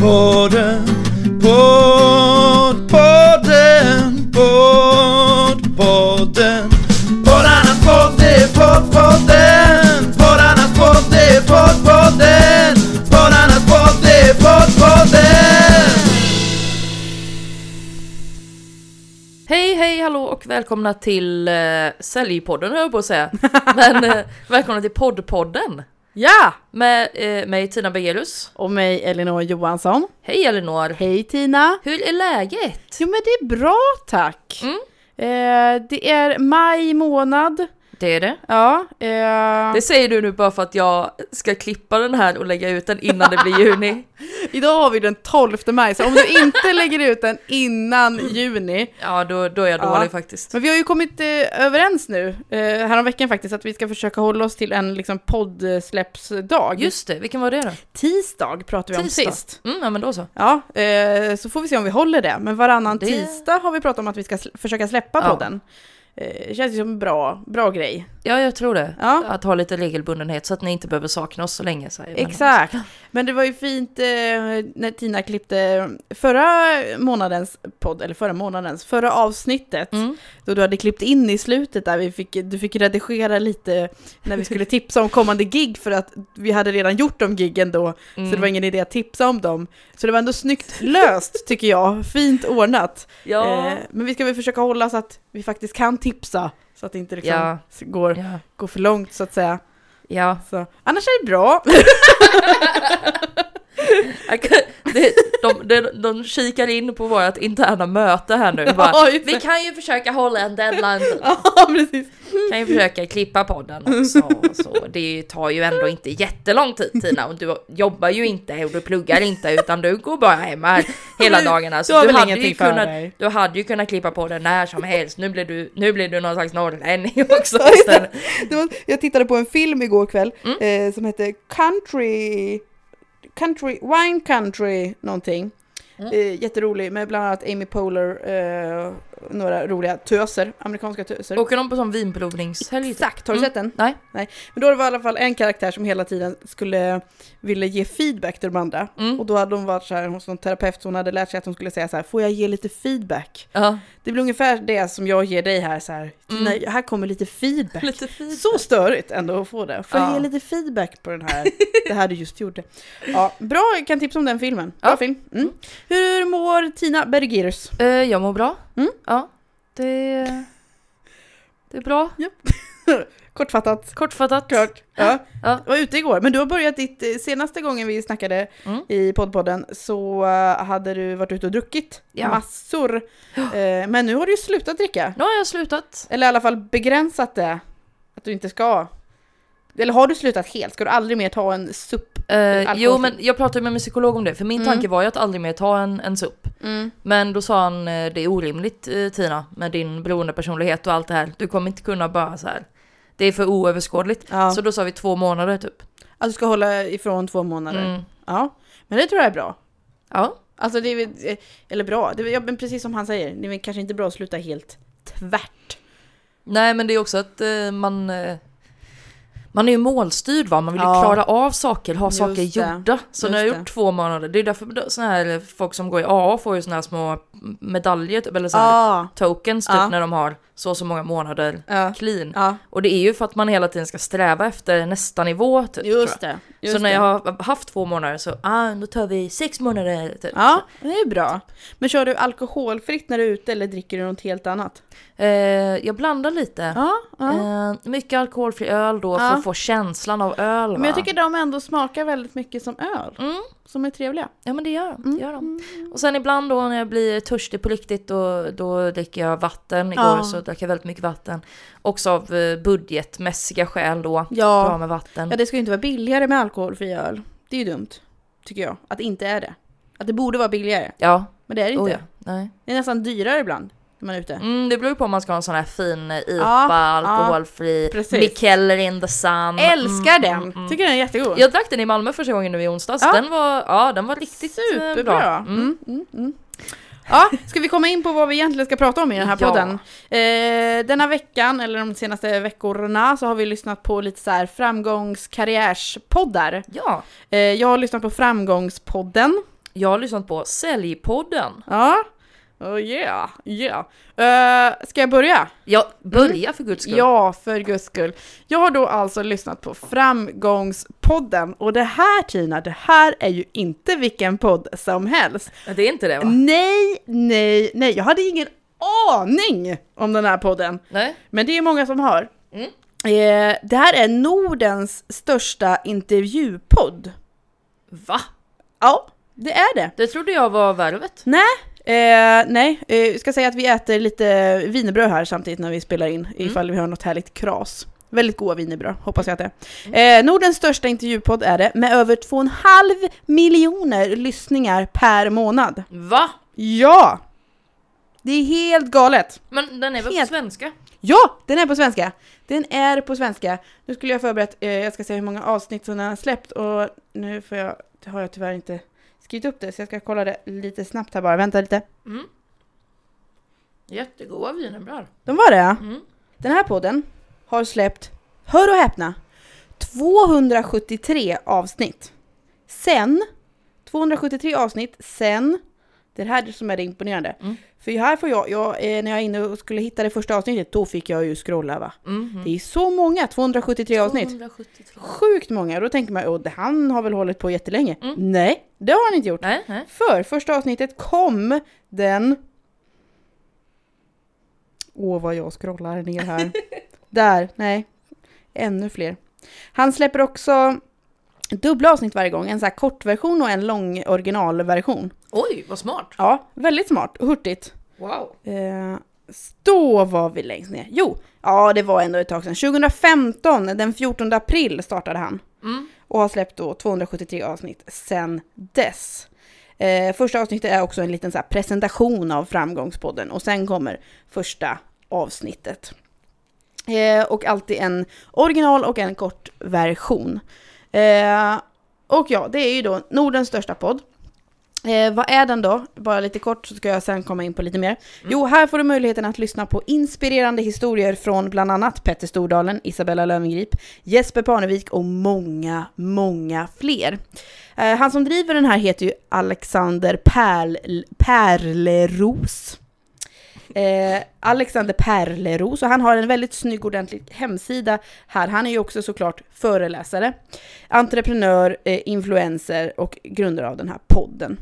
Podden, podd, podden, podd, podden. Poddarnas podd, det är poddpodden. Poddarnas podd, det är poddpodden. Poddarnas podd, det är poddpodden. Hej, hej, hallå och välkomna till uh, Säljpodden höll jag på att säga. Men eh, välkomna till poddpodden Ja! med uh, mig Tina Bergelius. Och mig Elinor Johansson. Hej Elinor! Hej Tina! Hur är läget? Jo men det är bra tack. Mm. Eh, det är maj månad. Det är det. Ja. Eh, Det säger du nu bara för att jag ska klippa den här och lägga ut den innan det blir juni. Idag har vi den 12 maj, så om du inte lägger ut den innan juni. Ja, då, då är jag Ja. dålig faktiskt. Men vi har ju kommit eh, överens nu, eh, häromveckan faktiskt, att vi ska försöka hålla oss till en liksom, poddsläppsdag. Just det, vilken var det då? Tisdag pratade vi om Tisdag. sist. Mm, ja men då så. Ja, eh, så får vi se om vi håller det. Men varannan Det- tisdag har vi pratat om att vi ska sl- försöka släppa Ja. podden. Eh, känns ju som en bra, bra grej. Ja, jag tror det. Ja. Att ha lite regelbundenhet så att ni inte behöver sakna oss så länge. Så Exakt. Men det var ju fint eh, när Tina klippte förra månadens podd, eller förra månadens, förra avsnittet. Mm. Då du hade klippt in i slutet där vi fick, du fick redigera lite när vi skulle tipsa om kommande gig för att vi hade redan gjort de giggen då. Så Mm. det var ingen idé att tipsa om dem. Så det var ändå snyggt löst tycker jag. Fint ordnat. Ja. Eh, men vi ska väl försöka hålla så att vi faktiskt kan tipsa. Så att det inte liksom Ja. går, ja. går för långt så att säga. Ja. Så. Annars är det bra. Det, de, de, de kikar in på vårt interna möte här nu. Bara, Ja, vi kan ju försöka hålla en deadline. Ja, precis. kan ju försöka klippa podden också. Så det tar ju ändå inte jättelång tid Tina. Och du jobbar ju inte och du pluggar inte utan du går bara hem här hela dagarna. Du Så du väl hade, ju kunnat, du hade ju kunnat klippa på den när som helst. Nu blir du, nu blir du någon slags norrlänning också var, jag tittade på en film igår kväll Mm. eh, som hette Country, Country, Wine Country någonting. Mm. Eh, jätterolig med bland annat Amy Poehler, eh, några roliga töser, amerikanska töser. Åker de på sån vinprovningshelg? Exakt, har du Mm. sett den? Nej. Nej. Men då var det i alla fall en karaktär som hela tiden skulle ville ge feedback till de andra. Mm. Och då hade hon varit så här hos någon terapeut så hon hade lärt sig att hon skulle säga så här, får jag ge lite feedback? Ja, Det blir ungefär det som jag ger dig här så här, Mm. "Nej, här kommer lite feedback. lite fint. Så störigt ändå att få det. Får jag Ja. ge lite feedback på den här, det här du just gjorde. Ja, bra, jag kan tipsa om den filmen. Bra Ja. film. Mm. Hur mår Tina Bergerus? Eh, jag mår bra. Mm. Ja, det, det är bra. Kortfattat. Kortfattat. Klart. Ja. Ja. Jag var ute igår, men du har börjat ditt, eh, senaste gången vi snackade Mm. i poddpodden så eh, hade du varit ute och druckit Ja. massor. Eh, men nu har du ju slutat dricka. Nu har jag slutat. Eller i alla fall begränsat det. Att du inte ska. Eller har du slutat helt? Ska du aldrig mer ta en supp? Eh, jo men jag pratade med min psykolog om det, för min Mm. tanke var ju att aldrig mer ta en, en supp. Men då sa han, eh, det är orimligt eh, Tina, med din beroendepersonlighet och allt det här. Du kommer inte kunna bara så här. Det är för oöverskådligt. Ja. Så då sa vi två månader typ. Att du ska hålla ifrån två månader? Mm. Ja. Men det tror jag är bra. Ja. Alltså det är eh, eller bra, det är, ja, men precis som han säger, det är kanske inte bra att sluta helt tvärt. Nej men det är också att eh, man... Eh, man är ju målstyrd va, man vill ju Ja. klara av saker, ha Just saker det. gjorda. Så Just när jag har det. gjort två månader, det är därför såna här folk som går i AA får ju såna här små medaljer typ, eller så här tokens typ Ja. när de har så och så många månader Ja. clean. Och det är ju för att man hela tiden ska sträva efter nästa nivå typ. just det. Just så när det. jag har haft två månader så, ah, då tar vi sex månader typ. Ja, det är bra. Men kör du alkoholfritt när du är ute eller dricker du något helt annat? Eh, jag blandar lite. Ja, ja. Eh, mycket alkoholfri öl då för Ja. att få känslan av öl va? Men jag tycker de ändå smakar väldigt mycket som öl. Mm, Som är trevliga. ja men det gör de. Mm. Det gör de. Och sen ibland då när jag blir törstig på riktigt då, då dricker jag vatten. Igår Ja. så drack jag väldigt mycket vatten. Också av eh, budgetmässiga skäl då. Bra Ja. med vatten. ja, det ska ju inte vara billigare med alkoholfri öl. Det är ju dumt, tycker jag. Att det inte är det. Att det borde vara billigare, Ja, men det är det inte. oh, ja. Nej. Det är nästan dyrare ibland när man är ute. Mm, det beror ju på om man ska ha en sån här fin eh, IPA, Ja, alkoholfri, precis. Mikeller in the sun. Älskar Mm, den! mm, mm. Tycker den är jättegod. Jag drack den i Malmö första gången nu i onsdags. Ja. Den var, ja, den var riktigt eh, Superbra! bra. Mm. Ja, ska vi komma in på vad vi egentligen ska prata om i den här Ja. podden? Eh, denna veckan, eller de senaste veckorna, så har vi lyssnat på lite så här framgångskarriärspoddar. Ja, Eh, jag har lyssnat på Framgångspodden. Jag har lyssnat på Säljpodden. Ja. Oh yeah, yeah. Uh, ska jag börja? Ja, börja för guds skull. Ja, för guds skull. Jag har då alltså lyssnat på Framgångspodden och det här Tina, det här är ju inte vilken podd som helst. Det är inte det va? Nej, nej, nej, jag hade ingen aning om den här podden. Nej. Men det är många som har. Mm. Eh, det här är Nordens största intervjupodd. Va? Ja, det är det. Det trodde jag var värvet. Nej, eh, nej. Eh, jag ska säga att vi äter lite wienerbröd här samtidigt när vi spelar in, ifall vi har något härligt kras. Väldigt goda wienerbröd, hoppas jag att det är. Eh, Nordens största intervjupodd är det, med över 2,5 miljoner lyssningar per månad. Va? Ja! Det är helt galet. Men den är väl på Helt- svenska? Ja, den är på svenska. Den är på svenska. Nu skulle jag förberett, eh, jag ska se hur många avsnitt som den har släppt och nu får jag, det har jag tyvärr inte skrivit upp det så jag ska kolla det lite snabbt här bara. Vänta lite. Mm. Jättegoda wienerbröd. De var det ja. Mm. Den här podden har släppt, hör och häpna, 273 avsnitt. Sen, 273 avsnitt sen, det är det här som är det imponerande. Mm. För här får jag, jag eh, när jag är inne och skulle hitta det första avsnittet, då fick jag ju scrolla va. Mhm. Det är så många, 273 avsnitt. 273. Sjukt många, då tänker man åh, han har väl hållit på jättelänge. Mm. Nej, det har han inte gjort. Nej, nej. För första avsnittet kom den... Åh, vad jag scrollar ner här. Där, nej. Ännu fler. Han släpper också dubbla avsnitt varje gång. En så här kortversion och en lång originalversion. Oj, vad smart. Ja, väldigt smart. Hurtigt. Wow. Eh, då var vi längst ner. Jo, ja det var ändå ett tag sedan. 2015, den 14 april startade han. Mm. Och har släppt då 273 avsnitt sen dess. Eh, första avsnittet är också en liten så presentation av Framgångspodden och sen kommer första avsnittet. Eh, och alltid en original och en kort version. Eh, och ja, det är ju då Nordens största podd. Eh, vad är den då? Bara lite kort så ska jag sen komma in på lite mer. Jo, här får du möjligheten att lyssna på inspirerande historier från bland annat Petter Stordalen, Isabella Löwengrip, Jesper Parnevik och många, många fler. Eh, han som driver den här heter ju Alexander Perl, Perleros. Eh, Alexander Perleros och han har en väldigt snygg ordentlig hemsida här. Han är ju också såklart föreläsare, entreprenör, eh, influencer och grundare av den här podden.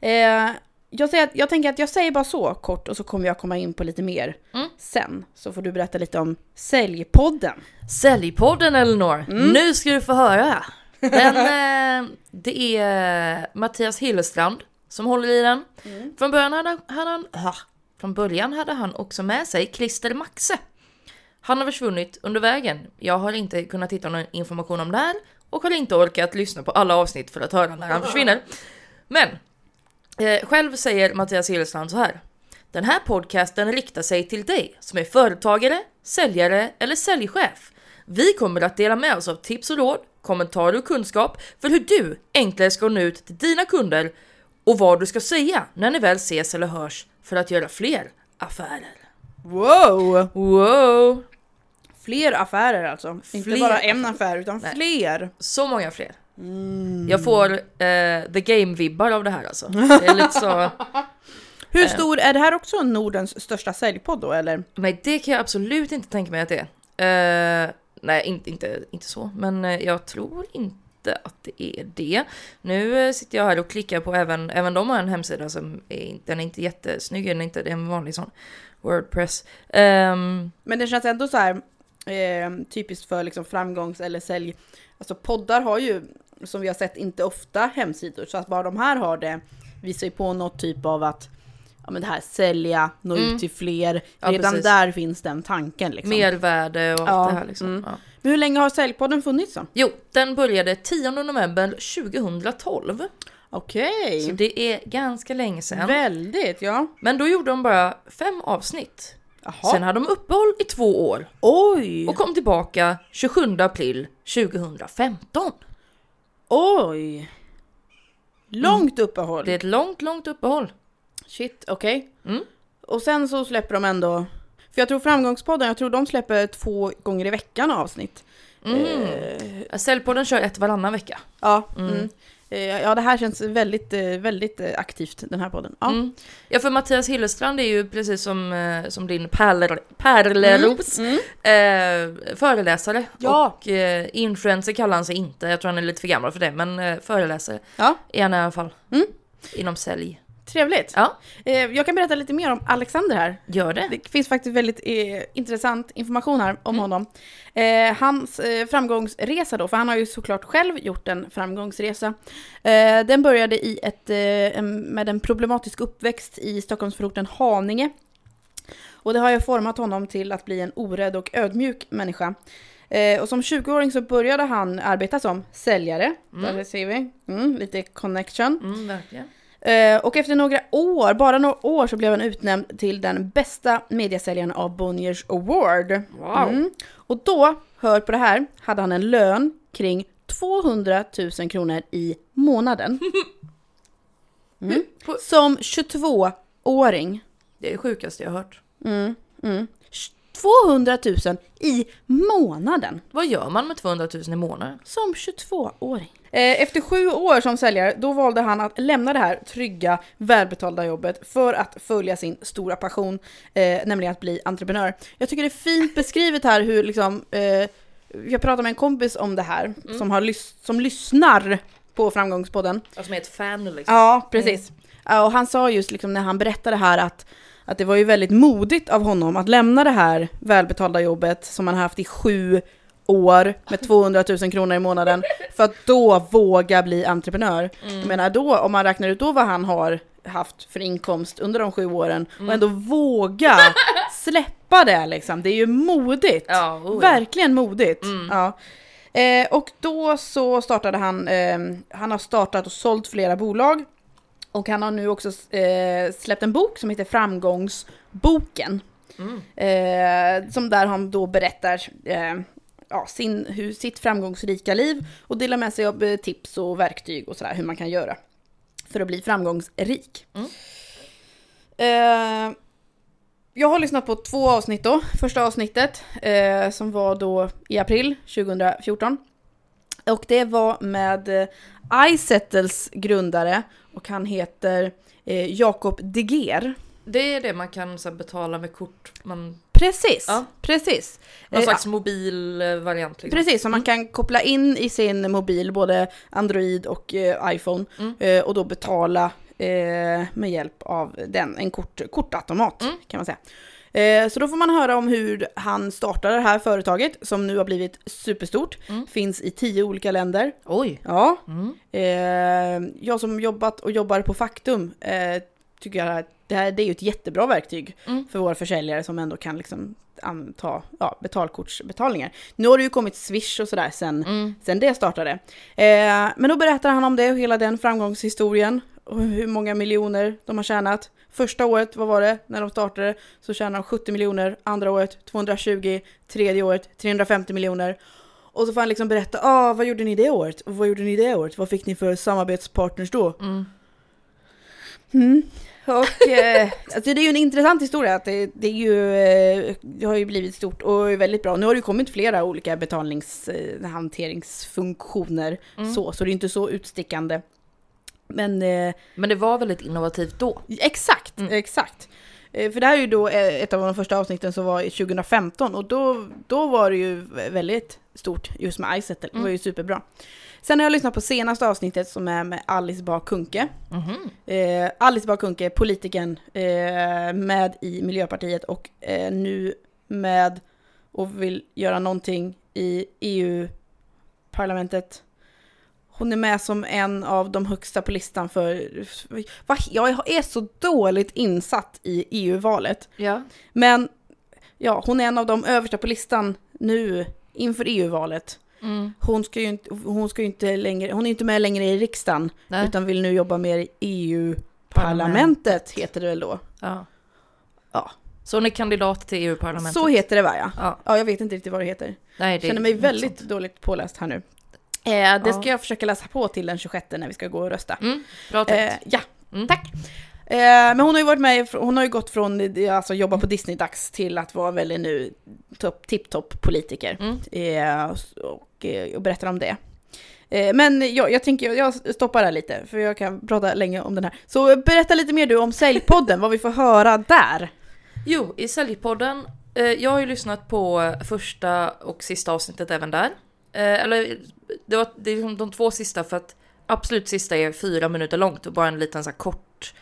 Eh, jag, säger att, jag tänker att jag säger bara så kort och så kommer jag komma in på lite mer Mm. sen. Så får du berätta lite om Säljpodden. Säljpodden Elinor, Mm. nu ska du få höra. Den, eh, det är Mattias Hillestrand som håller i den. Från, början hade, hade han, från början hade han också med sig Christer Maxe. Han har försvunnit under vägen. Jag har inte kunnat hitta någon information om det här och har inte orkat lyssna på alla avsnitt för att höra när han försvinner. Men eh, själv säger Mattias Hillestrand så här. Den här podcasten riktar sig till dig som är företagare, säljare eller säljchef. Vi kommer att dela med oss av tips och råd, kommentarer och kunskap för hur du enklare ska nå ut till dina kunder och vad du ska säga när ni väl ses eller hörs för att göra fler affärer. Wow! Wow! Fler affärer alltså. Inte Fler bara en affär utan Nej. fler. Så många fler. Mm. Jag får eh, the game-vibbar av det här alltså. Det är lite så... Hur Eh. stor, är det här också Nordens största säljpodd då eller? Nej, det kan jag absolut inte tänka mig att det är. Eh, nej, inte, inte, inte så. Men eh, jag tror inte att det är det. Nu eh, sitter jag här och klickar på även, även de har en hemsida som är, inte- den är inte jättesnygg, den är inte, det är en vanlig sån Wordpress. Um, Men det känns ändå så här eh, typiskt för liksom framgångs eller sälj. Alltså poddar har ju som vi har sett inte ofta hemsidor så att bara de här har det visar ju på något typ av att ja men det här sälja, nå Mm. ut till fler. Ja, Redan precis. där finns den tanken liksom. mervärde och Ja, allt det här liksom. mm. Ja. Men hur länge har säljpodden funnits då? Jo, den började 10 november 2012. Okej. Så det är ganska länge sedan. Väldigt, ja. Men då gjorde de bara fem avsnitt. Jaha. Sen hade de uppehåll i två år. Oj! och kom tillbaka 27 april 2015. Oj! Långt uppehåll. Det är ett långt, långt uppehåll. Shit, okej. Mm. Och sen så släpper de ändå, för jag tror Framgångspodden, jag tror de släpper två gånger i veckan avsnitt. Eh, Säljpodden kör ett varannan vecka. ja, mm. Eh, ja, det här känns väldigt, eh, väldigt eh, aktivt, den här podden. Ja. Mm. Ja, för Mattias Hillestrand är ju precis som, eh, som din pärler, pärleros Mm. eh, föreläsare. Ja. Och eh, influencer kallar han sig inte, jag tror han är lite för gammal för det, men eh, föreläsare Ja, är han i alla fall. Mm. Inom sälj. Trevligt. Ja, Eh, jag kan berätta lite mer om Alexander här. gör det. Det finns faktiskt väldigt eh, intressant information här om Mm. honom. Eh, hans eh, framgångsresa då, för han har ju såklart själv gjort en framgångsresa. Den började i ett, med en problematisk uppväxt i Stockholmsförorten Haninge. Och det har ju format honom till att bli en orädd och ödmjuk människa. Eh, och som 20-åring så började han arbeta som säljare. Mm. Där ser vi. Mm, lite connection. Mm, verkligen. Eh, och efter några år, bara några år, så blev han utnämnd till den bästa mediesäljaren av Bonniers Award. Wow. Mm. Och då, hör på det här, hade han en lön kring 200 000 kronor i månaden. Mm. Som 22-åring. Det är det sjukaste jag har hört. Mm. Mm. 200 000 i månaden. Vad gör man med 200 000 i månaden? Som 22-åring. Eh, Efter sju år som säljare, då valde han att lämna det här trygga, välbetalda jobbet för att följa sin stora passion, eh, nämligen att bli entreprenör. Jag tycker det är fint beskrivet här hur liksom, eh, jag pratade med en kompis om det här, som, har lys- som lyssnar på Framgångspodden. Alltså med ett fan liksom. Ja, precis. Ja, och han sa just liksom när han berättade här att, att det var ju väldigt modigt av honom att lämna det här välbetalda jobbet som han haft i sju år med 200 000 kronor i månaden för att då våga bli entreprenör. Jag menar då, om man räknar ut då vad han har haft för inkomst under de sju åren och ändå våga släppa det liksom. Det är ju modigt. Ja, oh ja. Verkligen modigt. Ja. Eh, och då så startade han, eh, han har startat och sålt flera bolag. Och han har nu också eh, släppt en bok som heter Framgångsboken. Mm. Eh, som där han då berättar eh, ja, sin, hur, sitt framgångsrika liv och delar med sig av eh, tips och verktyg och sådär hur man kan göra för att bli framgångsrik. Mm. Eh, jag har lyssnat på två avsnitt då. Första avsnittet eh, som var då i april 2014. Och det var med eh, iSettles grundare och han heter eh, Jakob Deger. Det är det man kan så här, betala med kort. Man, Precis, Ja. precis. någon Eh, slags mobil eh, variant. Liksom. Precis, som man kan koppla in i sin mobil, både Android och eh, iPhone, Mm. eh, och då betala eh, med hjälp av den, en kort, kortautomat Mm. kan man säga. Så då får man höra om hur han startade det här företaget som nu har blivit superstort, Mm. finns i tio olika länder. Oj. Ja, Mm. jag som jobbat och jobbar på Faktum tycker att det här det är ju ett jättebra verktyg Mm. för våra försäljare som ändå kan liksom anta ja, betalkortsbetalningar. Nu har det ju kommit Swish och sådär sen, Mm. sen det startade. Eh, men då berättar han om det och hela den framgångshistorien och hur många miljoner de har tjänat. Första året, vad var det, när de startade, så tjänade de 70 miljoner, andra året 220, tredje året 350 miljoner. Och så får han liksom berätta, ah, vad gjorde ni det året? Och vad gjorde ni det året? Vad fick ni för samarbetspartners då? Mm. Mm. Och eh, alltså det är ju en intressant historia, att det, det är ju, eh, det har ju blivit stort och är väldigt bra. Nu har det ju kommit flera olika betalningshanteringsfunktioner, Mm. så, så det är inte så utstickande. Men eh, Men det var väldigt innovativt då. exakt, Mm. exakt. Eh, För det här är ju då eh, ett av de första avsnitten som var i 2015 och då, då var det ju väldigt stort just med iSettle. Det var ju superbra. Sen har jag lyssnat på senaste avsnittet som är med Alice Bah Kuhnke. Mhm. Eh, Alice Bah Kuhnke, politikern, eh, med i Miljöpartiet och eh, nu med och vill göra någonting i EU-parlamentet. Hon är med som en av de högsta på listan för... Va? Jag är så dåligt insatt i EU-valet. Ja. Men ja, hon är en av de översta på listan nu inför EU-valet. Mm. Hon ska ju inte, hon ska inte längre, hon är inte med längre i riksdagen Nej. utan vill nu jobba mer i EU-parlamentet heter det väl då. Ja. Ja. Så hon är kandidat till EU-parlamentet? Så heter det va ja. Ja. Ja, jag vet inte riktigt vad det heter. Nej, det Känner mig väldigt sånt. dåligt påläst här nu. Eh, det ska Ja. jag försöka läsa på till den 26 när vi ska gå och rösta. Mm. Bra tänkt. Eh, ja, Mm. tack. Eh, men hon har ju varit med, hon har ju gått från alltså jobba på Disney-dags till att vara väldigt nu topp, tipptopp politiker. Mm. Eh, och, eh, och berättar om det. Eh, men jag, jag tänker, jag stoppar där lite, för jag kan prata länge om den här. Så berätta lite mer du om Säljpodden, vad vi får höra där. Jo, i Säljpodden, eh, jag har ju lyssnat på första och sista avsnittet även där. Eller det, var, det är liksom de två sista för att absolut sista är fyra minuter långt och bara en liten så här kort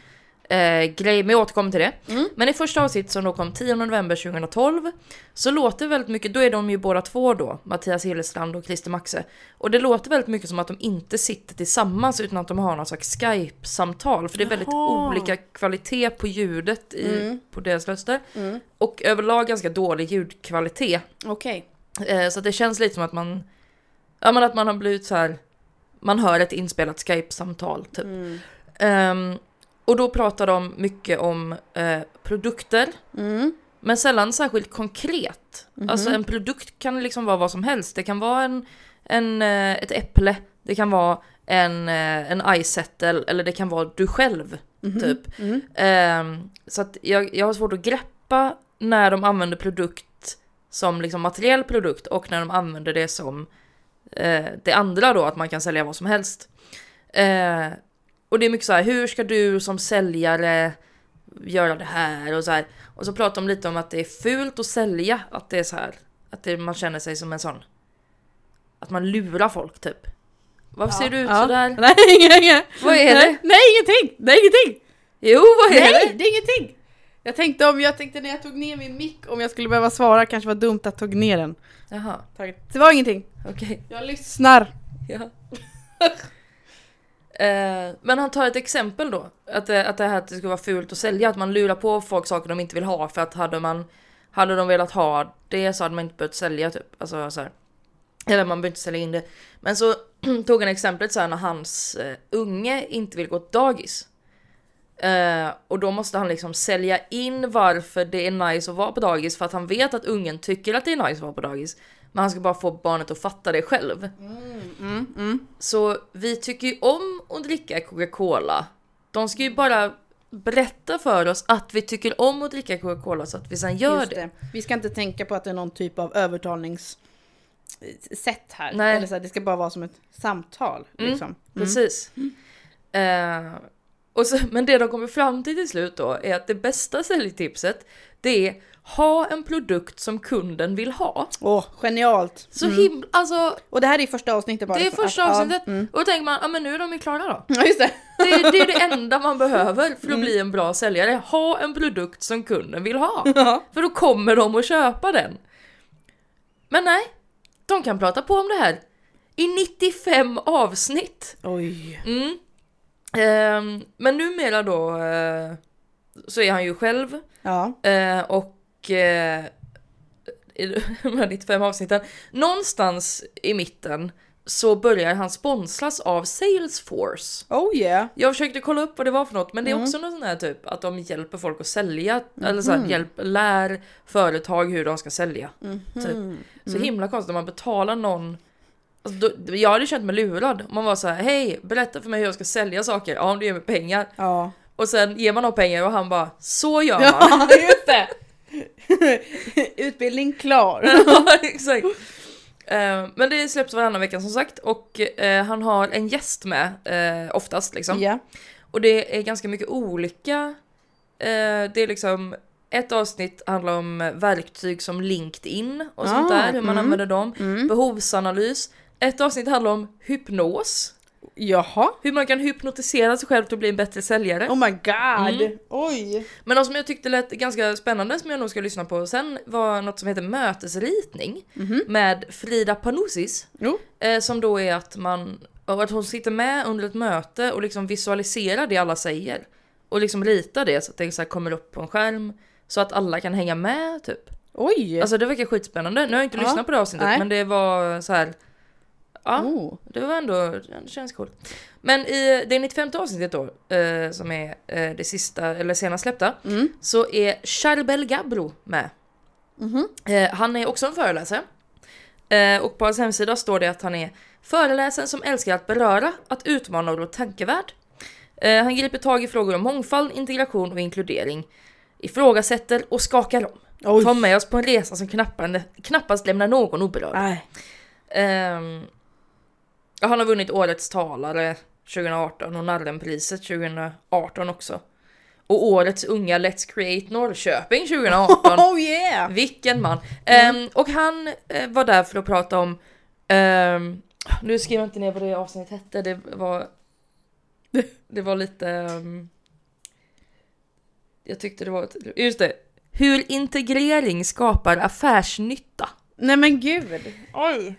eh, grej, men jag återkommer till det. Mm. Men i första avsnittet som då kom 10 november 2012 så låter väldigt mycket, då är de ju båda två då, Mattias Hillestrand och Christer Maxe. Och det låter väldigt mycket som att de inte sitter tillsammans utan att de har någon slags Skype-samtal. För det är väldigt Jaha. olika kvalitet på ljudet i, Mm. på deras röster. Mm. Och överlag ganska dålig ljudkvalitet. Okej. Eh, så det känns lite som att man, ja men att man har blivit så här. man hör ett inspelat Skype-samtal typ. Mm. Och då pratar de mycket om eh, produkter, Mm. men sällan särskilt konkret. Mhm. Alltså en produkt kan liksom vara vad som helst. Det kan vara en, en, eh, ett äpple, det kan vara en, eh, en iSettle eller det kan vara du själv. Mhm. Typ. Mm. Ehm, så att jag, jag har svårt att greppa när de använder produkt som liksom materiell produkt och när de använder det som eh, det andra då, att man kan sälja vad som helst. Eh, och det är mycket så här, hur ska du som säljare göra det här och så här. Och så pratar de lite om att det är fult att sälja, att det är så här, att det, man känner sig som en sån, att man lurar folk typ. Varför ser du ut Ja. sådär? Nej, inget, inget. Vad är nej, det? Nej, ingenting! Nej, ingenting! Jo, vad är Nej, det? det är ingenting! Jag tänkte om jag tänkte när jag tog ner min mick om jag skulle behöva svara kanske var dumt att tog ner den. Jaha, Det var ingenting. okej. Jag lyssnar. Ja. Eh, men han tar ett exempel då. Att det, att det här att det skulle vara fult att sälja. Att man lurar på folk saker de inte vill ha. För att hade man hade de velat ha det så hade man inte behövt sälja typ. Alltså så här. Eller man behöver inte sälja in det. Men så tog han exemplet så här när hans eh, unge inte vill gå till dagis. Eh, och då måste han liksom sälja in varför det är nice att vara på dagis för att han vet att ungen tycker att det är nice att vara på dagis. Men han ska bara få barnet att fatta det själv. Mm, mm. Så vi tycker ju om att dricka Coca-Cola. De ska ju bara berätta för oss att vi tycker om att dricka Coca-Cola så att vi sen gör det. det. Vi ska inte tänka på att det är någon typ av övertalningssätt här. Nej. Eller så här, det ska bara vara som ett samtal. Mm, Liksom. Mm. Precis. Eh, och så, men det de kommer fram till till slut då är att det bästa säljtipset det är ha en produkt som kunden vill ha. Åh, genialt! Så himla, alltså Och det här är första avsnittet bara. det är för första att- ja, avsnittet. mm. Och då tänker man, ja men nu är de ju klara då. Ja, just det. Det, är- det är det enda man behöver för att Mm. bli en bra säljare. Ha en produkt som kunden vill ha. Ja. För då kommer de att köpa den. Men nej, de kan prata på om det här. I 95 avsnitt. Oj. Mm. Ehm, men numera då eh, så är han ju själv Ja. eh, och eh, i de här 95 avsnitten, någonstans i mitten så börjar han sponsras av Salesforce. Oh yeah. Jag försökte kolla upp vad det var för något men det är Mm. också något sånt här typ att de hjälper folk att sälja eller så här, hjälp, lär företag hur de ska sälja. Typ. Mm. Så himla konstigt om man betalar någon Alltså då, jag hade känt mig lurad man var så här: hej berätta för mig hur jag ska sälja saker, ja om du ger mig pengar. Ja. Och sen ger man dem pengar och han bara så gör man. Ja, just det! Utbildning klar. Ja, exakt. Eh, men det släpps varannan vecka som sagt och eh, han har en gäst med eh, oftast liksom. Ja. Och det är ganska mycket olika. Det är liksom ett avsnitt handlar om verktyg som LinkedIn och sånt Ah, där, hur man mm. använder dem. Mm. Behovsanalys. Ett avsnitt handlar om hypnos. Jaha. Hur man kan hypnotisera sig själv till att bli en bättre säljare. Oh my god. Mm. Oj. Men något som jag tyckte lät ganska spännande som jag nog ska lyssna på sen var något som heter mötesritning Mhm. med Frida Panoussis. Jo. Eh, som då är att man, att hon sitter med under ett möte och liksom visualiserar det alla säger. Och liksom ritar det så att det så kommer upp på en skärm. Så att alla kan hänga med typ. Oj. Alltså det verkar skitspännande. Nu har jag inte Ja. lyssnat på det avsnittet Nej. men det var så här. Ja, Oh. det var ändå, det känns coolt. Men i det 95 avsnittet då, eh, som är eh, det sista, eller senast släppta, Mm. så är Charbel Gabro med. Mhm. Eh, han är också en föreläsare. Eh, och på hans hemsida står det att han är föreläsaren som älskar att beröra, att utmana och vara tankevärd. Eh, han griper tag i frågor om mångfald, integration och inkludering. Ifrågasätter och skakar om. Oj. Tar med oss på en resa som knappast, knappast lämnar någon oberörd. Nej. Han har vunnit Årets talare 2018 och Narrenpriset 2018 också. Och Årets unga Let's Create Norrköping 2018. Oh yeah! Vilken man! Ehm, och han eh, var där för att prata om... ehm, nu skriver jag inte ner vad det avsnittet hette, det var... Det var lite... ehm, jag tyckte det var... Just det! Hur integrering skapar affärsnytta. Nej men gud! Oj!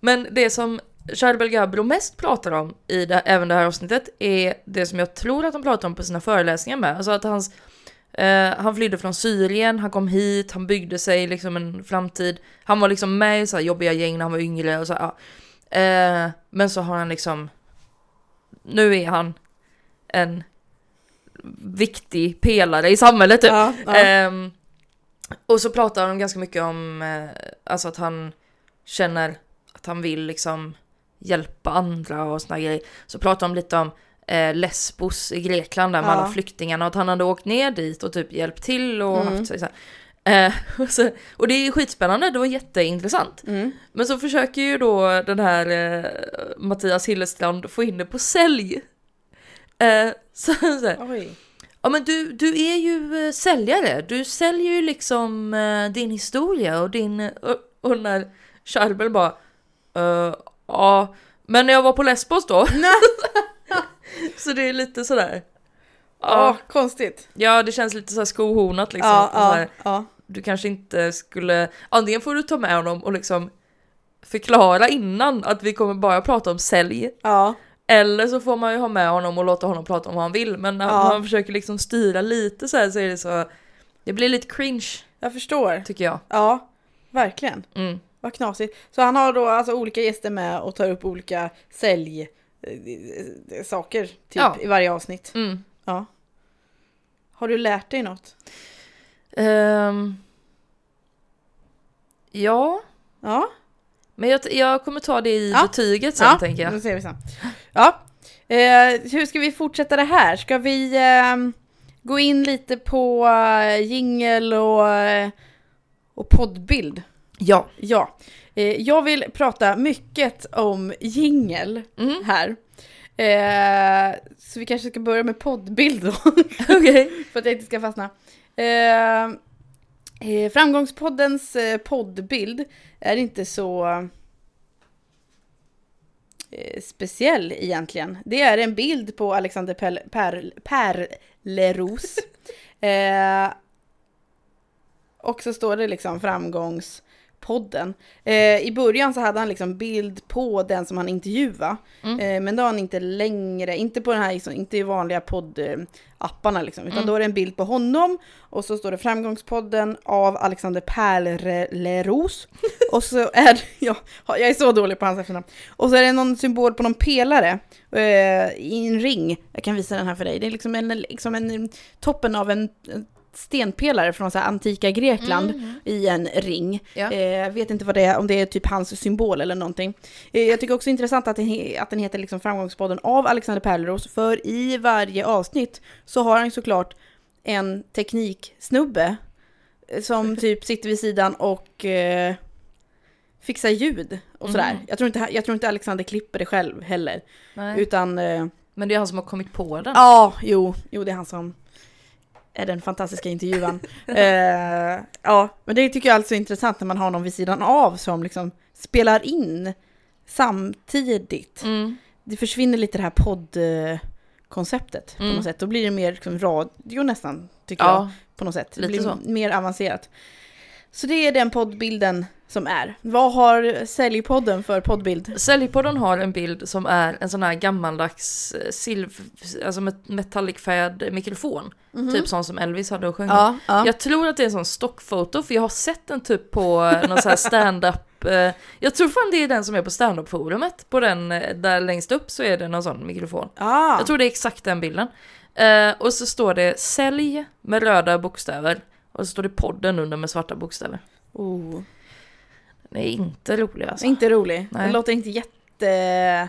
Men det som Charbel Gabro mest pratar om i det, även det här avsnittet är det som jag tror att han pratar om på sina föreläsningar med. Alltså att hans, eh, han flydde från Syrien, han kom hit, han byggde sig liksom en framtid. Han var liksom med i så här jobbiga gäng när han var yngre och så, ja. eh, Men så har han liksom, nu är han en viktig pelare i samhället typ. Ja, ja. Ehm, och så pratar de ganska mycket om eh, alltså att han känner att han vill liksom hjälpa andra och såna grejer. Så pratar de lite om eh, Lesbos i Grekland där med Ja. alla flyktingarna och att han hade åkt ner dit och typ hjälpt till och Mm. haft så här. Eh, och, så, och det är skitspännande, det var jätteintressant. Mm. Men så försöker ju då den här eh, Mattias Hillestrand få in det på sälj. Eh, så, så. Ja men du, du är ju eh, säljare, du säljer ju liksom eh, din historia och din... Och, och när Charbel bara... eh, ja, men när jag var på Lesbos då. så det är lite sådär... Ja, Ja, konstigt. ja det känns lite såhär skohornat liksom. Ja, Så ja, här, ja. Du kanske inte skulle... Antingen får du ta med honom och liksom förklara innan att vi kommer bara prata om sälj. Ja, Eller så får man ju ha med honom och låta honom prata om vad han vill. Men när man försöker liksom styra lite så här så är det så... Det blir lite cringe, jag förstår. tycker jag. Ja, verkligen. Mm. Vad knasigt. Så han har då alltså olika gäster med och tar upp olika sälj eh, saker typ Ja. i varje avsnitt. Mm. Ja. Har du lärt dig något? Ehm. ja, Ja, men jag, jag kommer ta det i Ja. betyget sen ja tänker jag. då ser vi sen. Ja, eh, hur ska vi fortsätta det här? Ska vi eh, gå in lite på eh, jingel och, eh, och poddbild? Ja. Ja, eh, jag vill prata mycket om jingel Mm. här. Eh, så vi kanske ska börja med poddbild då, Okej. för att jag inte ska fastna. Eh, eh, framgångspoddens eh, poddbild är inte så eh, speciell egentligen. Det är en bild på Alexander Perl, Perl, Perleros. eh, och så står det liksom framgångspodden. Eh, I början så hade han liksom bild på den som han intervjuade. Mm. Eh, men då har han inte längre, inte på den här, liksom, inte i vanliga poddapparna liksom, utan Mm. då är det en bild på honom och så står det framgångspodden av Alexander Perleros. och så är det, ja, jag är så dålig på hans efternamn. Och så är det någon symbol på någon pelare eh, i en ring. Jag kan visa den här för dig. Det är liksom en, liksom en toppen av en en stenpelare från så här antika Grekland Mm. i en ring. Ja. Eh, jag vet inte vad det är, om det är typ hans symbol eller någonting. Eh, jag tycker också intressant att den, att den heter liksom Framgångspodden av Alexander Perleros, för i varje avsnitt så har han såklart en tekniksnubbe eh, som typ sitter vid sidan och eh, fixar ljud och sådär. Mm. Jag, tror inte, jag tror inte Alexander klipper det själv heller, Nej. utan eh, Men det är han som har kommit på den. Ja, jo, jo, det är han som den fantastiska intervjuan. eh, ja, men det tycker jag alltså är intressant när man har någon vid sidan av som liksom spelar in samtidigt. Mm. Det försvinner lite det här poddkonceptet på Mm. något sätt. Då blir det mer liksom radio nästan, tycker jag, Ja. på något sätt. Det blir så. mer avancerat. Så det är den poddbilden som är. Vad har Säljpodden för poddbild? Säljpodden har en bild som är en sån här gammaldags eh, silv, alltså met- metallicfärgad mikrofon. Typ sån som Elvis hade och sjöng. Ja, ja. Jag tror att det är en sån stockfoto för jag har sett den typ på eh, någon sån här stand-up. eh, Jag tror fan det är den som är på stand-up-forumet. På den där längst upp så är det någon sån mikrofon. Ah. Jag tror det är exakt den bilden. Eh, och så står det sälj med röda bokstäver. Och så står det podden under med svarta bokstäver. Oh. Den är inte rolig alltså. Inte rolig. Nej. Den låter inte jätte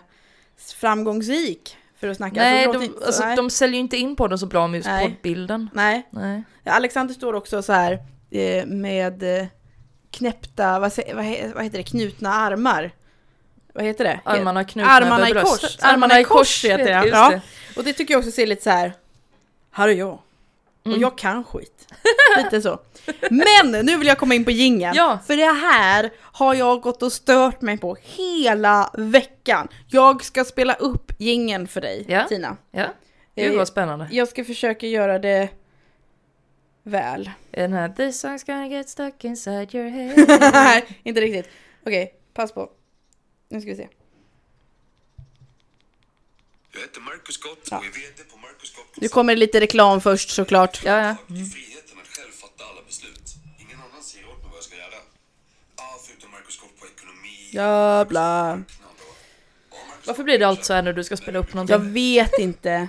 framgångsrik för att snacka. Nej, Alltså, de, inte- alltså, nej. de säljer ju inte in podden så bra med just Nej. poddbilden. nej. Nej. Alexander står också så här eh, med eh, knäppta, vad, vad, he- vad heter det, knutna armar. Vad heter det? Armarna knutna Armarna över i kors. bröstet. Armarna i kors heter det, ja. det. Och det tycker jag också ser lite så här. här är jag. Och Mm. jag kan skit. Lite så. Men nu vill jag komma in på jingeln. Ja. För det här har jag gått och stört mig på hela veckan. Jag ska spela upp jingeln för dig, Ja. Tina. Ja, gud Eh, vad spännande. Jag ska försöka göra det väl. Den här This song's gonna get stuck inside your head. Nej, inte riktigt. Okej, pass på. Nu ska vi se. Jag heter Marcus Ja. och är VD på Nu kommer det lite reklam först såklart. Ja, ja. Jag har friheten att själv fatta alla beslut. Ingen annan säger åt mig vad jag ska göra. Allt förutom Marcus Scott på ekonomi. Jävlar. knall och- och Marcus Varför blir det allt så här när du ska spela upp någonting? Jag vet inte.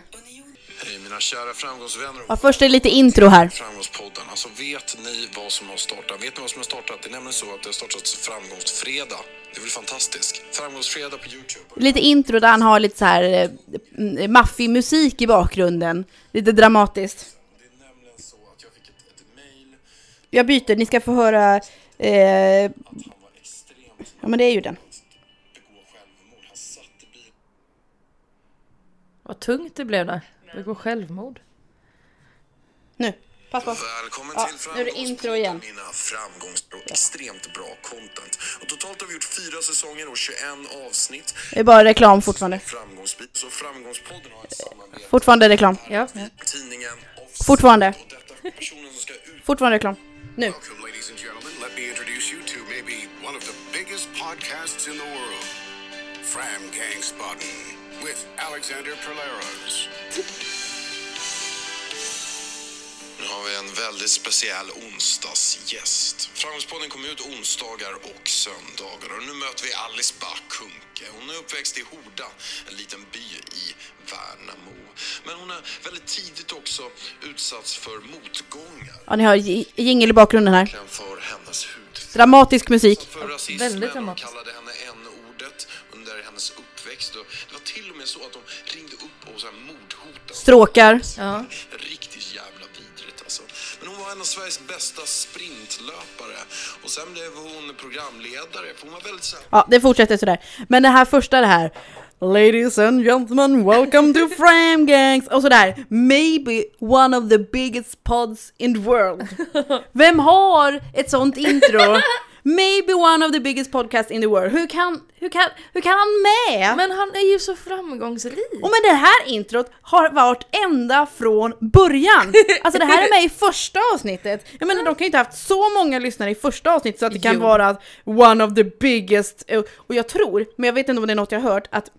Mina kära framgångsvänner Ja, först är det lite intro här. Framgångspodden. Alltså vet ni vad som har startat? Vet ni vad som har startat? Det är nämligen så att det har startats Framgångsfredag. Det är väl fantastiskt? Framgångsfredag på Youtube. Lite intro där han har lite så här eh, maffig musik i bakgrunden. Lite dramatiskt. Det är nämligen så att jag fick ett, ett mail. Jag byter, ni ska få höra... Eh, ja men det är ju den. Vad tungt det blev där. Det går självmord. Nu, pass på. Välkommen Ja, till nu är det intro igen. Mina framgångs och extremt bra content. Och totalt har vi gjort fyra säsonger och 21 avsnitt. Det är bara reklam fortfarande. Framgångsbit. Så Framgångspodden har ett samarbete Fortfarande reklam. Ja, ja. tidningen. Fortfarande. Och detta är personen som ska ut. Fortfarande reklam. Nu. Welcome, with Alexander Perleros. Nu har vi en väldigt speciell onsdagsgäst. Framgångspodden kommer ut onsdagar och söndagar. Och nu möter vi Alice Bakunke. Hon är uppväxt i Horda, en liten by i Värnamo. Men hon har väldigt tidigt också utsatts för motgångar. Ja, ni hör j- jingel i bakgrunden här. För hennes hudfärg. Dramatisk musik. För rasismen väldigt och Stråkar. Ja. Riktigt jävla vidrigt alltså. Men hon var en av Sveriges bästa sprintlöpare. Och sen blev hon programledare. För hon var väldigt så här, Ja, det fortsätter sådär. Men det här första det här. Ladies and gentlemen, welcome to Fram Gangs. Och sådär. Maybe one of the biggest pods in the world. Vem har ett sånt intro? Maybe one of the biggest podcasts in the world. Hur kan, hur kan, hur kan han med? Men han är ju så framgångsrik. Och men det här introt har varit ända från början. Alltså det här är med i första avsnittet. Jag menar de kan ju inte ha haft så många lyssnare i första avsnittet så att det kan Jo. vara one of the biggest, eh, och jag tror, men jag vet inte om det är något jag har hört, att,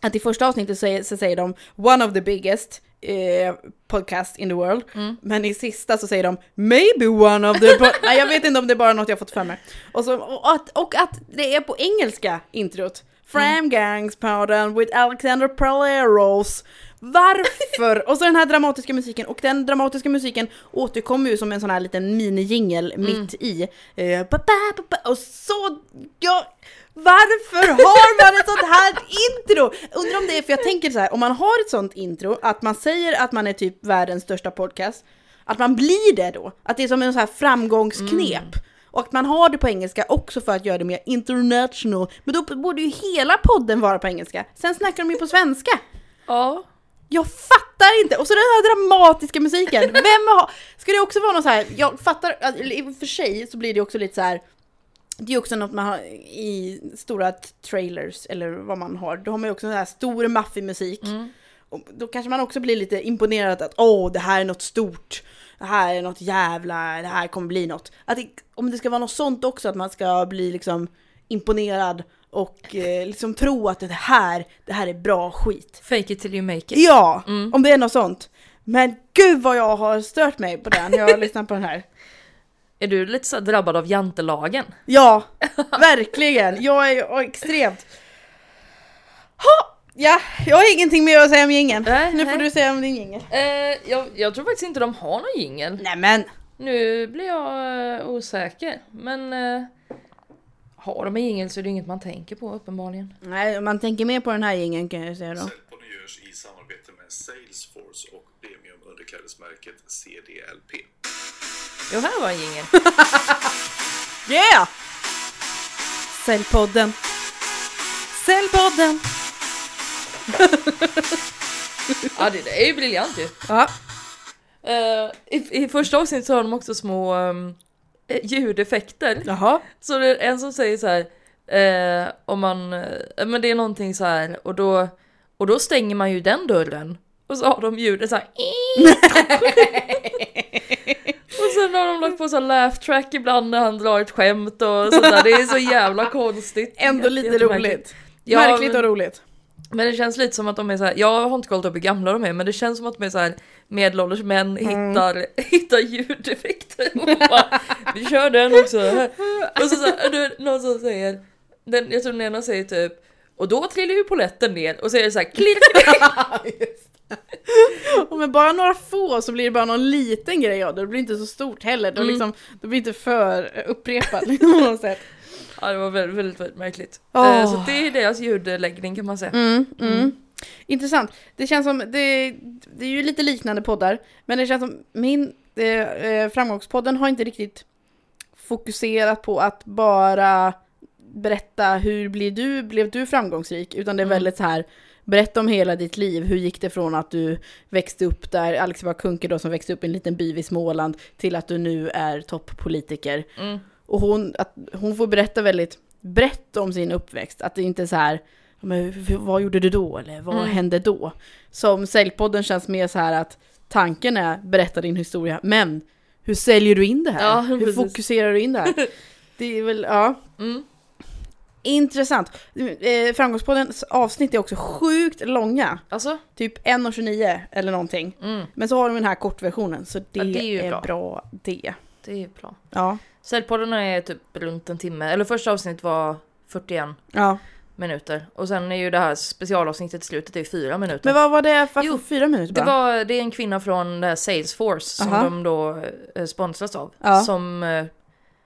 att i första avsnittet så, säger- så säger de one of the biggest eh, podcast in the world. Men i sista så säger de maybe one of the... po-" Nej jag vet inte om det är bara något jag fått för mig. Och, så, och, att, och att det är på engelska introt. Fram Gangs podden with Alexander Paleros. Varför? och så den här dramatiska musiken. Och den dramatiska musiken återkommer ju som en sån här liten mini-jingel mitt i. Eh, ba, ba, ba, och så... Ja, varför har man ett sånt här intro? Undrar om det är för jag tänker så här, om man har ett sånt intro, att man säger att man är typ världens största podcast, att man blir det då. Att det är som en sån här framgångsknep. Och att man har det på engelska också för att göra det mer international. Men då borde ju hela podden vara på engelska. Sen snackar de ju på svenska. Ja. Jag fattar inte! Och så den här dramatiska musiken. Vem har... Ska det också vara något så här, jag fattar, eller i och för sig så blir det också lite så här. Det är också något man har i stora trailers eller vad man har. Då har man ju också så här stor maffig musik. Och då kanske man också blir lite imponerad att åh, det här är något stort. Det här är något jävla, det här kommer bli något. Att det, om det ska vara något sånt också, att man ska bli liksom imponerad och eh, liksom tro att det här, det här är bra skit. Fake it till you make it. Ja, om det är något sånt. Men gud vad jag har stört mig på den, jag har lyssnat på den här. Är du lite så drabbad av jantelagen? Ja, verkligen. Jag är extremt... Ha! Ja, jag har ingenting mer att säga om jingeln. Nej, Nu får du säga om din jingel. Eh, jag, jag tror faktiskt inte de har någon jingel. Nej men, Nu blir jag eh, osäker. Men har de en jingel så är det inget man tänker på uppenbarligen. nej, man tänker mer på den här jingeln kan jag säga då. Säljpodden ju görs i samarbete med Salesforce och premiumunderklädesmärket CDLP. Jo, här var en jingel. Yeah! Säljpodden. Säljpodden. Ja, det, det är ju briljant ju. Ja. Eh, i, I första avsnittet så har de också små um, ljudeffekter. Jaha. Så det är en som säger så här, eh, om man, eh, men det är någonting så här och då, och då stänger man ju den dörren. Och så har de ljudet så här. och sen har de lagt på så laugh track ibland när han drar ett skämt och sådär. Det är så jävla konstigt. Ändå lite roligt. Ja, Märkligt och roligt. Men det känns lite som att de är så här, jag har inte kollat upp hur gamla de är, men det känns som att de är så här medelålders män hittar, hittar ljudeffekter och bara, vi kör den också. Och så, så här, någon som säger, den, jag tror den ena säger typ, och då trillar ju poletten ner och så är det så här klirr. Och med bara några få så blir det bara någon liten grej av det. Det blir inte så stort heller. Det, Mm. liksom, det blir inte för upprepat liksom, på något sätt. Ja det var väldigt, väldigt, väldigt märkligt. Eh, Så det är deras ljudläggning kan man säga. Mm, mm. Intressant. Det känns som, det, det är ju lite liknande poddar, men det känns som min eh, eh, framgångspodden har inte riktigt fokuserat på att bara berätta hur blir du, blev du framgångsrik, utan det är Mm. väldigt så här Berätta om hela ditt liv, hur gick det från att du växte upp där, Alex var Kunke då som växte upp i en liten by vid Småland, till att du nu är toppolitiker. Mm. Och hon, att hon får berätta väldigt brett om sin uppväxt. Att det inte är så här, "Ja, men, vad gjorde du då? Eller vad Mm. hände då? Som Säljpodden känns mer så här att tanken är berätta din historia, men hur säljer du in det här? Ja, hur precis. fokuserar du in det här? Det är väl, ja. Mm. Intressant. Eh, Framgångspoddens avsnitt är också sjukt långa. Alltså, Typ 1.29 eller någonting. mm, Men så har de den här kortversionen, så det, Ja, det är är bra. bra det. det är bra. Ja. Säljpodden är typ runt en timme, eller första avsnittet var 41 ja. Minuter. Och sen är ju det här specialavsnittet i slutet, det är fyra minuter. Men vad var det? Varför Jo, fyra minuter Det, bara? var, det är en kvinna från det här Salesforce som Aha. de då eh, sponsras av. Ja. Som, eh,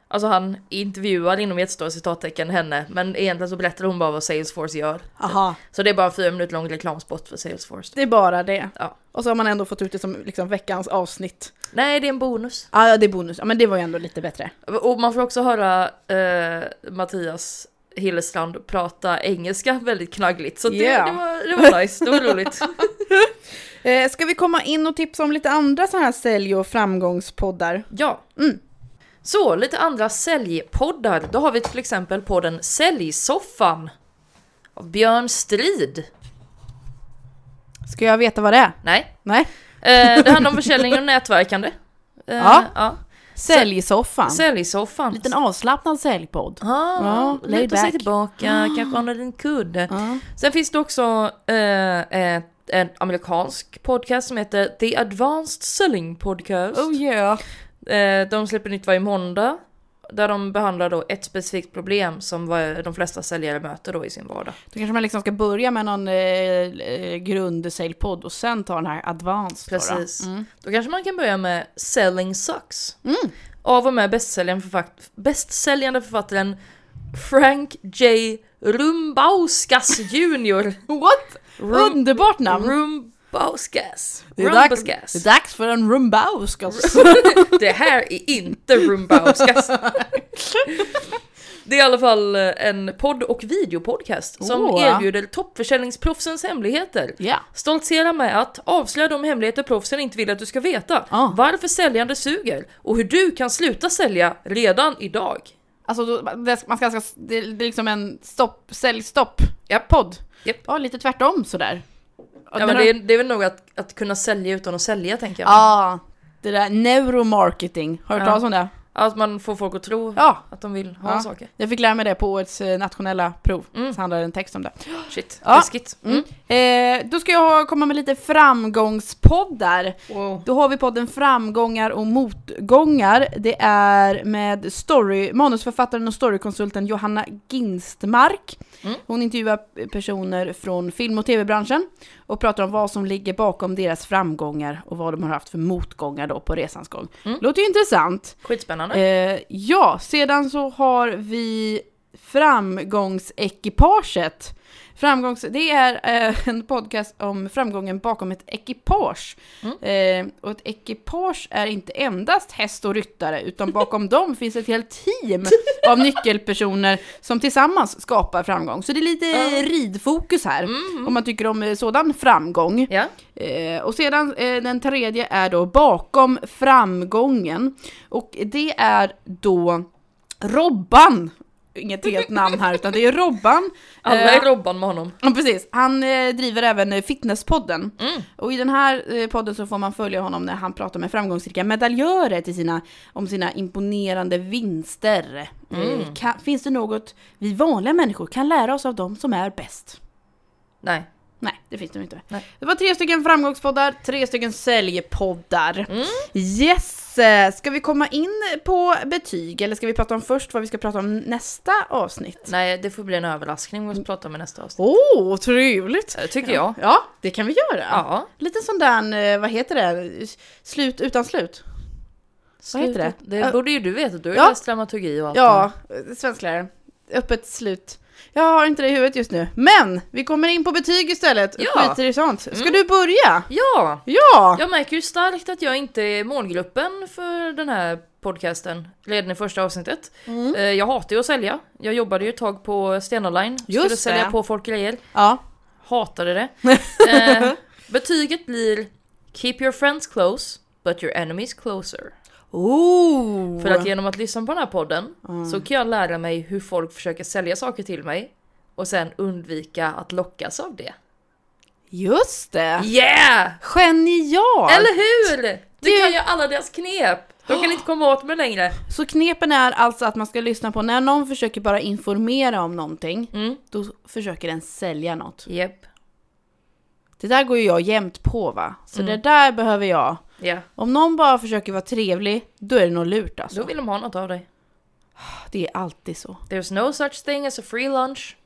alltså han intervjuar inom jättestora citattecken henne, men egentligen så berättar hon bara vad Salesforce gör. Aha. Så det är bara en fyra minuter lång reklamspot för Salesforce. Det är bara det. Ja. Och så har man ändå fått ut det som liksom veckans avsnitt. Nej, det är en bonus. Ah, ja, det är bonus. Ja, men det var ju ändå lite bättre. Och man får också höra eh, Mattias Hillestrand prata engelska väldigt knaggligt. Så det, Yeah. det, var, det var nice, det var roligt. Eh, ska vi komma in och tipsa om lite andra sådana här sälj och framgångspoddar? Ja. Mm. Så, lite andra säljpoddar. Då har vi till exempel podden Säljsoffan. Av Björn Strid. Ska jag veta vad det är? Nej. Nej. Eh, det handlar om försäljning och nätverkande. Eh, Ja. ja. Säljsoffan. Säljsoffan. Liten avslappnad säljpodd. Ja, Ja, luta sig tillbaka, kanske under en kudde. Ja. Sen finns det också eh, ett, en amerikansk podcast som heter The Advanced Selling Podcast. Oh yeah. Eh, de släpper nytt varje måndag. Där de behandlar då ett specifikt problem som de flesta säljare möter då i sin vardag. Då kanske man liksom ska börja med någon eh, eh, grundsäljpodd och sen ta den här advanced. då då. Precis. Mm. Då kanske man kan börja med Selling Sucks. Mm. Av och med bästsäljande, författ- bästsäljande författaren Frank J. Rumbauskas Jr. What? Rum- Underbart namn! Rumbauskas. Det dags, det är dags för en rumbauskas. Det här är inte Rumbauskas. Det är i alla fall eh, en podd och videopodcast som Åh. erbjuder toppförsäljningsproffsens hemligheter. Ja. Stoltsera med att avslöja de hemligheter proffsen inte vill att du ska veta. Ja. Varför säljande suger och hur du kan sluta sälja redan idag. Alltså det, man ska, ska, det, det är liksom en stopp, säljstopp Japp. podd. Japp. Ja, lite tvärtom sådär. Ja, men det, är, det är väl nog att, att kunna sälja utan att sälja tänker jag. Ja, det där neuromarketing. Har du hört Ja. talas om det? Att man får folk att tro Ja. att de vill ha Ja. saker. Jag fick lära mig det på årets eh, nationella prov. Mm. Så handlar det en text om det. Shit, Ja. läskigt. Mm. Eh, då ska jag komma med lite framgångspoddar. Wow. Då har vi podden Framgångar och motgångar. Det är med story, manusförfattaren och storykonsulten Johanna Ginstmark. Mm. Hon intervjuar personer från film och tv-branschen och pratar om vad som ligger bakom deras framgångar och vad de har haft för motgångar då på resans gång. Mm. Låter ju intressant. Skitspännande. Eh, ja, sedan så har vi Framgångsekipaget. Framgångs, det är eh, en podcast om framgången bakom ett ekipage. Eh, och ett ekipage är inte endast häst och ryttare, utan bakom dem finns ett helt team av nyckelpersoner som tillsammans skapar framgång. Så det är lite ridfokus här, om man tycker om eh, sådan framgång. Ja. Eh, och sedan eh, den tredje är då bakom framgången. Och det är då Robban. Inget helt namn här utan det är Robban. Alla Eh, är Robban med honom. Ja, precis. Han eh, driver även eh, Fitnesspodden. Mm. Och i den här eh, podden så får man följa honom när han pratar med framgångsrika medaljörer till sina, om sina imponerande vinster. Mm. Eh, kan, finns det något vi vanliga människor kan lära oss av dem som är bäst? Nej. Nej, det finns det inte. Nej. Det var tre stycken framgångspoddar, tre stycken säljpoddar. Mm. Yes! Eh, Ska vi komma in på betyg eller ska vi prata om först vad vi ska prata om nästa avsnitt? Nej, det får bli en överraskning vad vi pratar om i nästa avsnitt. Åh, oh, trevligt! Det tycker jag. Ja, det kan vi göra. Ja. Lite sån där, eh, vad heter det, slut utan slut? Vad heter det? Det borde ju du veta, du har Ja. läst dramaturgi och allt. Ja, eh, svensklärare. Öppet slut. Jag har inte det i huvudet just nu. Men vi kommer in på betyg istället. Ja. Skiter i sånt. Ska Mm. du börja? Ja! Ja! Jag märker ju starkt att jag inte är målgruppen för den här podcasten redan i första avsnittet. Mm. Eh, Jag hatar ju att sälja. Jag jobbade ju ett tag på Sten Online. Skulle Just sälja det. på folk grejer. Ja. Hatade det. eh, betyget blir Keep your friends close, but your enemies closer. Oh. För att genom att lyssna på den här podden så kan jag lära mig hur folk försöker sälja saker till mig och sen undvika att lockas av det. Just det! Yeah! Genialt! Eller hur! Du Det- kan ju alla deras knep! De kan inte komma åt mig längre. Så knepen är alltså att man ska lyssna på när någon försöker bara informera om någonting, Mm. då försöker den sälja något. Japp. Det där går ju jag jämt på va? Så Mm. det där behöver jag. Ja. Om någon bara försöker vara trevlig, då är det nog lurt alltså. Då vill de ha något av dig. Det är alltid så. There's no such thing as a free lunch.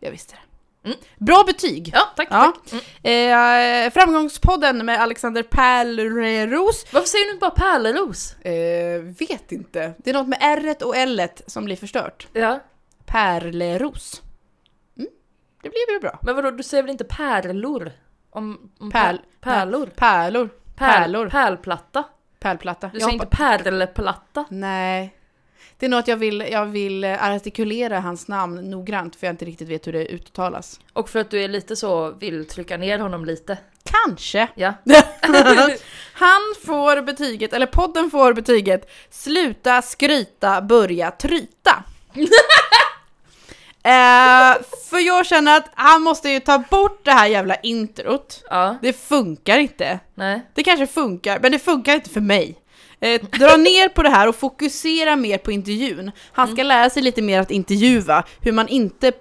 Jag visste det. Mm. Bra betyg! Ja, tack, Ja. tack. Mm. Eh, framgångspodden med Alexander Pärleros. Varför säger du inte bara pärleros? Eh, vet inte. Det är något med r och l som blir förstört. Ja. Pärleros. Det blir väl bra. Men vadå, du säger väl inte pärlor? Om, om Pärl- pär- pärlor? Pärlor. Pärlor. Pärlplatta? Pärlplatta. Du säger inte pärlplatta? Nej. Det är något jag vill, jag vill eh, artikulera hans namn noggrant för jag inte riktigt vet hur det uttalas. Och för att du är lite så, vill trycka ner honom lite. Kanske. Ja. Han får betyget, eller podden får betyget, sluta skryta, börja tryta. eh, för jag känner att han måste ju ta bort det här jävla introt. Ja, Det funkar inte. nej. Det kanske funkar, men det funkar inte för mig. Eh, dra ner på det här och fokusera mer på intervjun. Han ska lära sig lite mer att intervjua, hur man inte...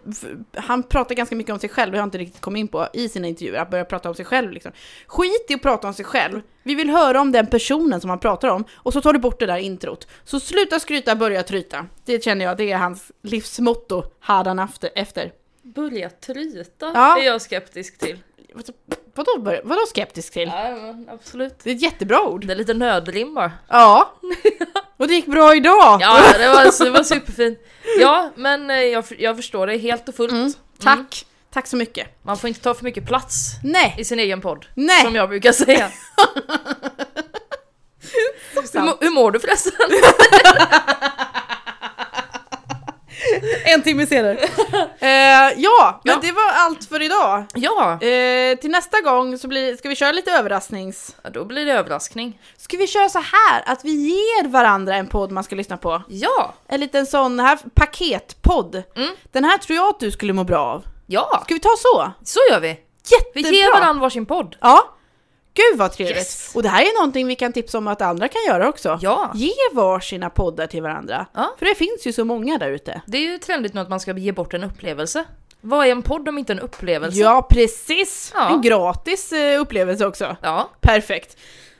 Han pratar ganska mycket om sig själv, det har jag inte riktigt kommit in på i sina intervjuer, att börja prata om sig själv liksom. Skit i att prata om sig själv. Vi vill höra om den personen som han pratar om, och så tar du bort det där introt. Så sluta skryta, börja tryta. Det känner jag, det är hans livsmotto, efter. efter. Börja tryta Ja. är jag skeptisk till. Vadå, vadå skeptisk till? Ja, men absolut. Det är ett jättebra ord. Det är lite nödrim bara. Ja. Och det gick bra idag! Ja, det var, det var superfint. Ja, men eh, jag, jag förstår det helt och fullt. Mm, tack. Tack så mycket. Man får inte ta för mycket plats Nej, i sin egen podd. Nej. Som jag brukar säga. hur, hur mår du förresten? en timme senare. eh, ja, men Ja. det var allt för idag. ja, Eh, till nästa gång så blir, ska vi köra lite överrasknings... Ja, då blir det överraskning. Ska vi köra så här att vi ger varandra en podd man ska lyssna på? Ja, En liten sån här paketpodd. Mm. Den här tror jag att du skulle må bra av. ja, Ska vi ta så? så gör vi. Vi Jättebra! ger varandra varsin podd. Ja. Gud vad trevligt! Yes. Och det här är någonting vi kan tipsa om att andra kan göra också. Ja. Ge varsina poddar till varandra. Ja. För det finns ju så många där ute. Det är ju trendigt nu att man ska ge bort en upplevelse. Vad är en podd om inte en upplevelse? Ja, precis! Ja. En gratis eh, upplevelse också. Ja. Perfekt.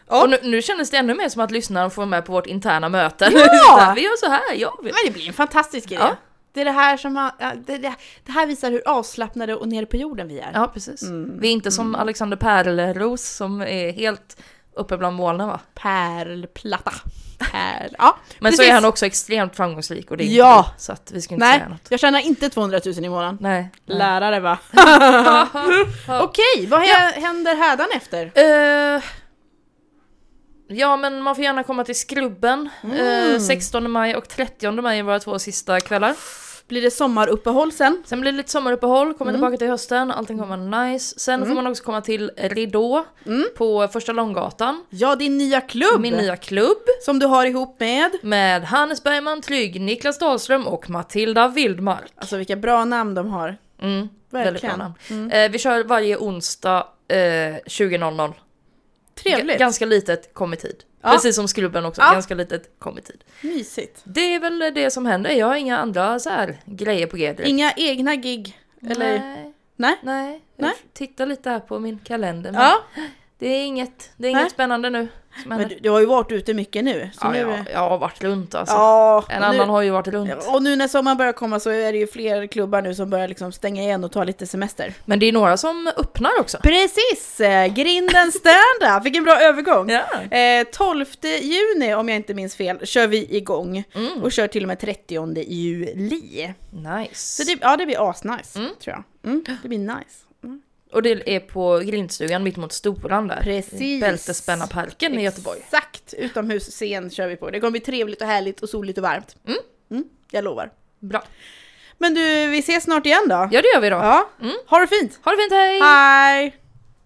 Ja. Och nu, nu kändes det ännu mer som att lyssnaren får vara med på vårt interna möte. Ja! vi gör så här, ja. Vi. Men det blir en fantastisk grej. Ja. Det är det här som har, ja, det, det, det här visar hur avslappnade och nere på jorden vi är. Ja, precis. Mm. Vi är inte som Alexander Pärleros som är helt uppe bland molnen va? Pärlplatta. Här. Ja, Men så precis. är han också extremt framgångsrik och det är Ja. inte Så att vi ska inte Nej, säga något. jag tjänar inte 200 000 i månaden. Nej. Lärare va? Okej, vad hä- händer hädanefter? Eh, ja men man får gärna komma till Skrubben Mm. eh, 16 maj och 30 maj är våra två sista kvällar. Blir det sommaruppehåll sen? Sen blir det lite sommaruppehåll, kommer Mm. tillbaka till hösten, allting kommer vara nice. Sen får man också komma till Ridå Mm. på Första Långgatan. Ja, din nya klubb! Min nya klubb. Som du har ihop med... Med Hannes Bergman Trygg, Niklas Dahlström och Matilda Wildmark. Alltså vilka bra namn de har. Mm, väldigt bra Verkligen. Mm. namn. Eh, vi kör varje onsdag eh, 20.00. Trevligt. G- ganska litet kom i tid. Ja. Precis som Skrubben också, Ja. ganska litet kom i tid. Mysigt. Det är väl det som händer, jag har inga andra så här grejer på G direkt. Inga egna gig? Eller? Nej, Nej? nej. Nej. Jag tittar lite här på min kalender. Ja, Det är inget, det är inget Nej. spännande nu. Men händer. du, du har ju varit ute mycket nu. Så ja, nu ja, jag har varit runt alltså. Ja, en nu- annan har ju varit runt. Och nu när sommaren börjar komma så är det ju fler klubbar nu som börjar liksom stänga igen och ta lite semester. Men det är några som öppnar också. Precis! eh, Grinden stand-up, vilken bra övergång! Ja. Eh, 12 juni, om jag inte minns fel, kör vi igång. Mm. Och kör till och med 30 juli. Nice. Så det, ja, det blir asnice, Mm. tror jag. Mm, det blir nice. Och det är på grindstugan mitt mot Storan där. Precis. Bältespännarparken i Göteborg. Exakt! Utomhusscen kör vi på. Det kommer bli trevligt och härligt och soligt och varmt. Mm. Mm, jag lovar. Bra. Men du, vi ses snart igen då. Ja det gör vi då. Ja. Mm. Ha det fint! Ha det fint, hej! Hej!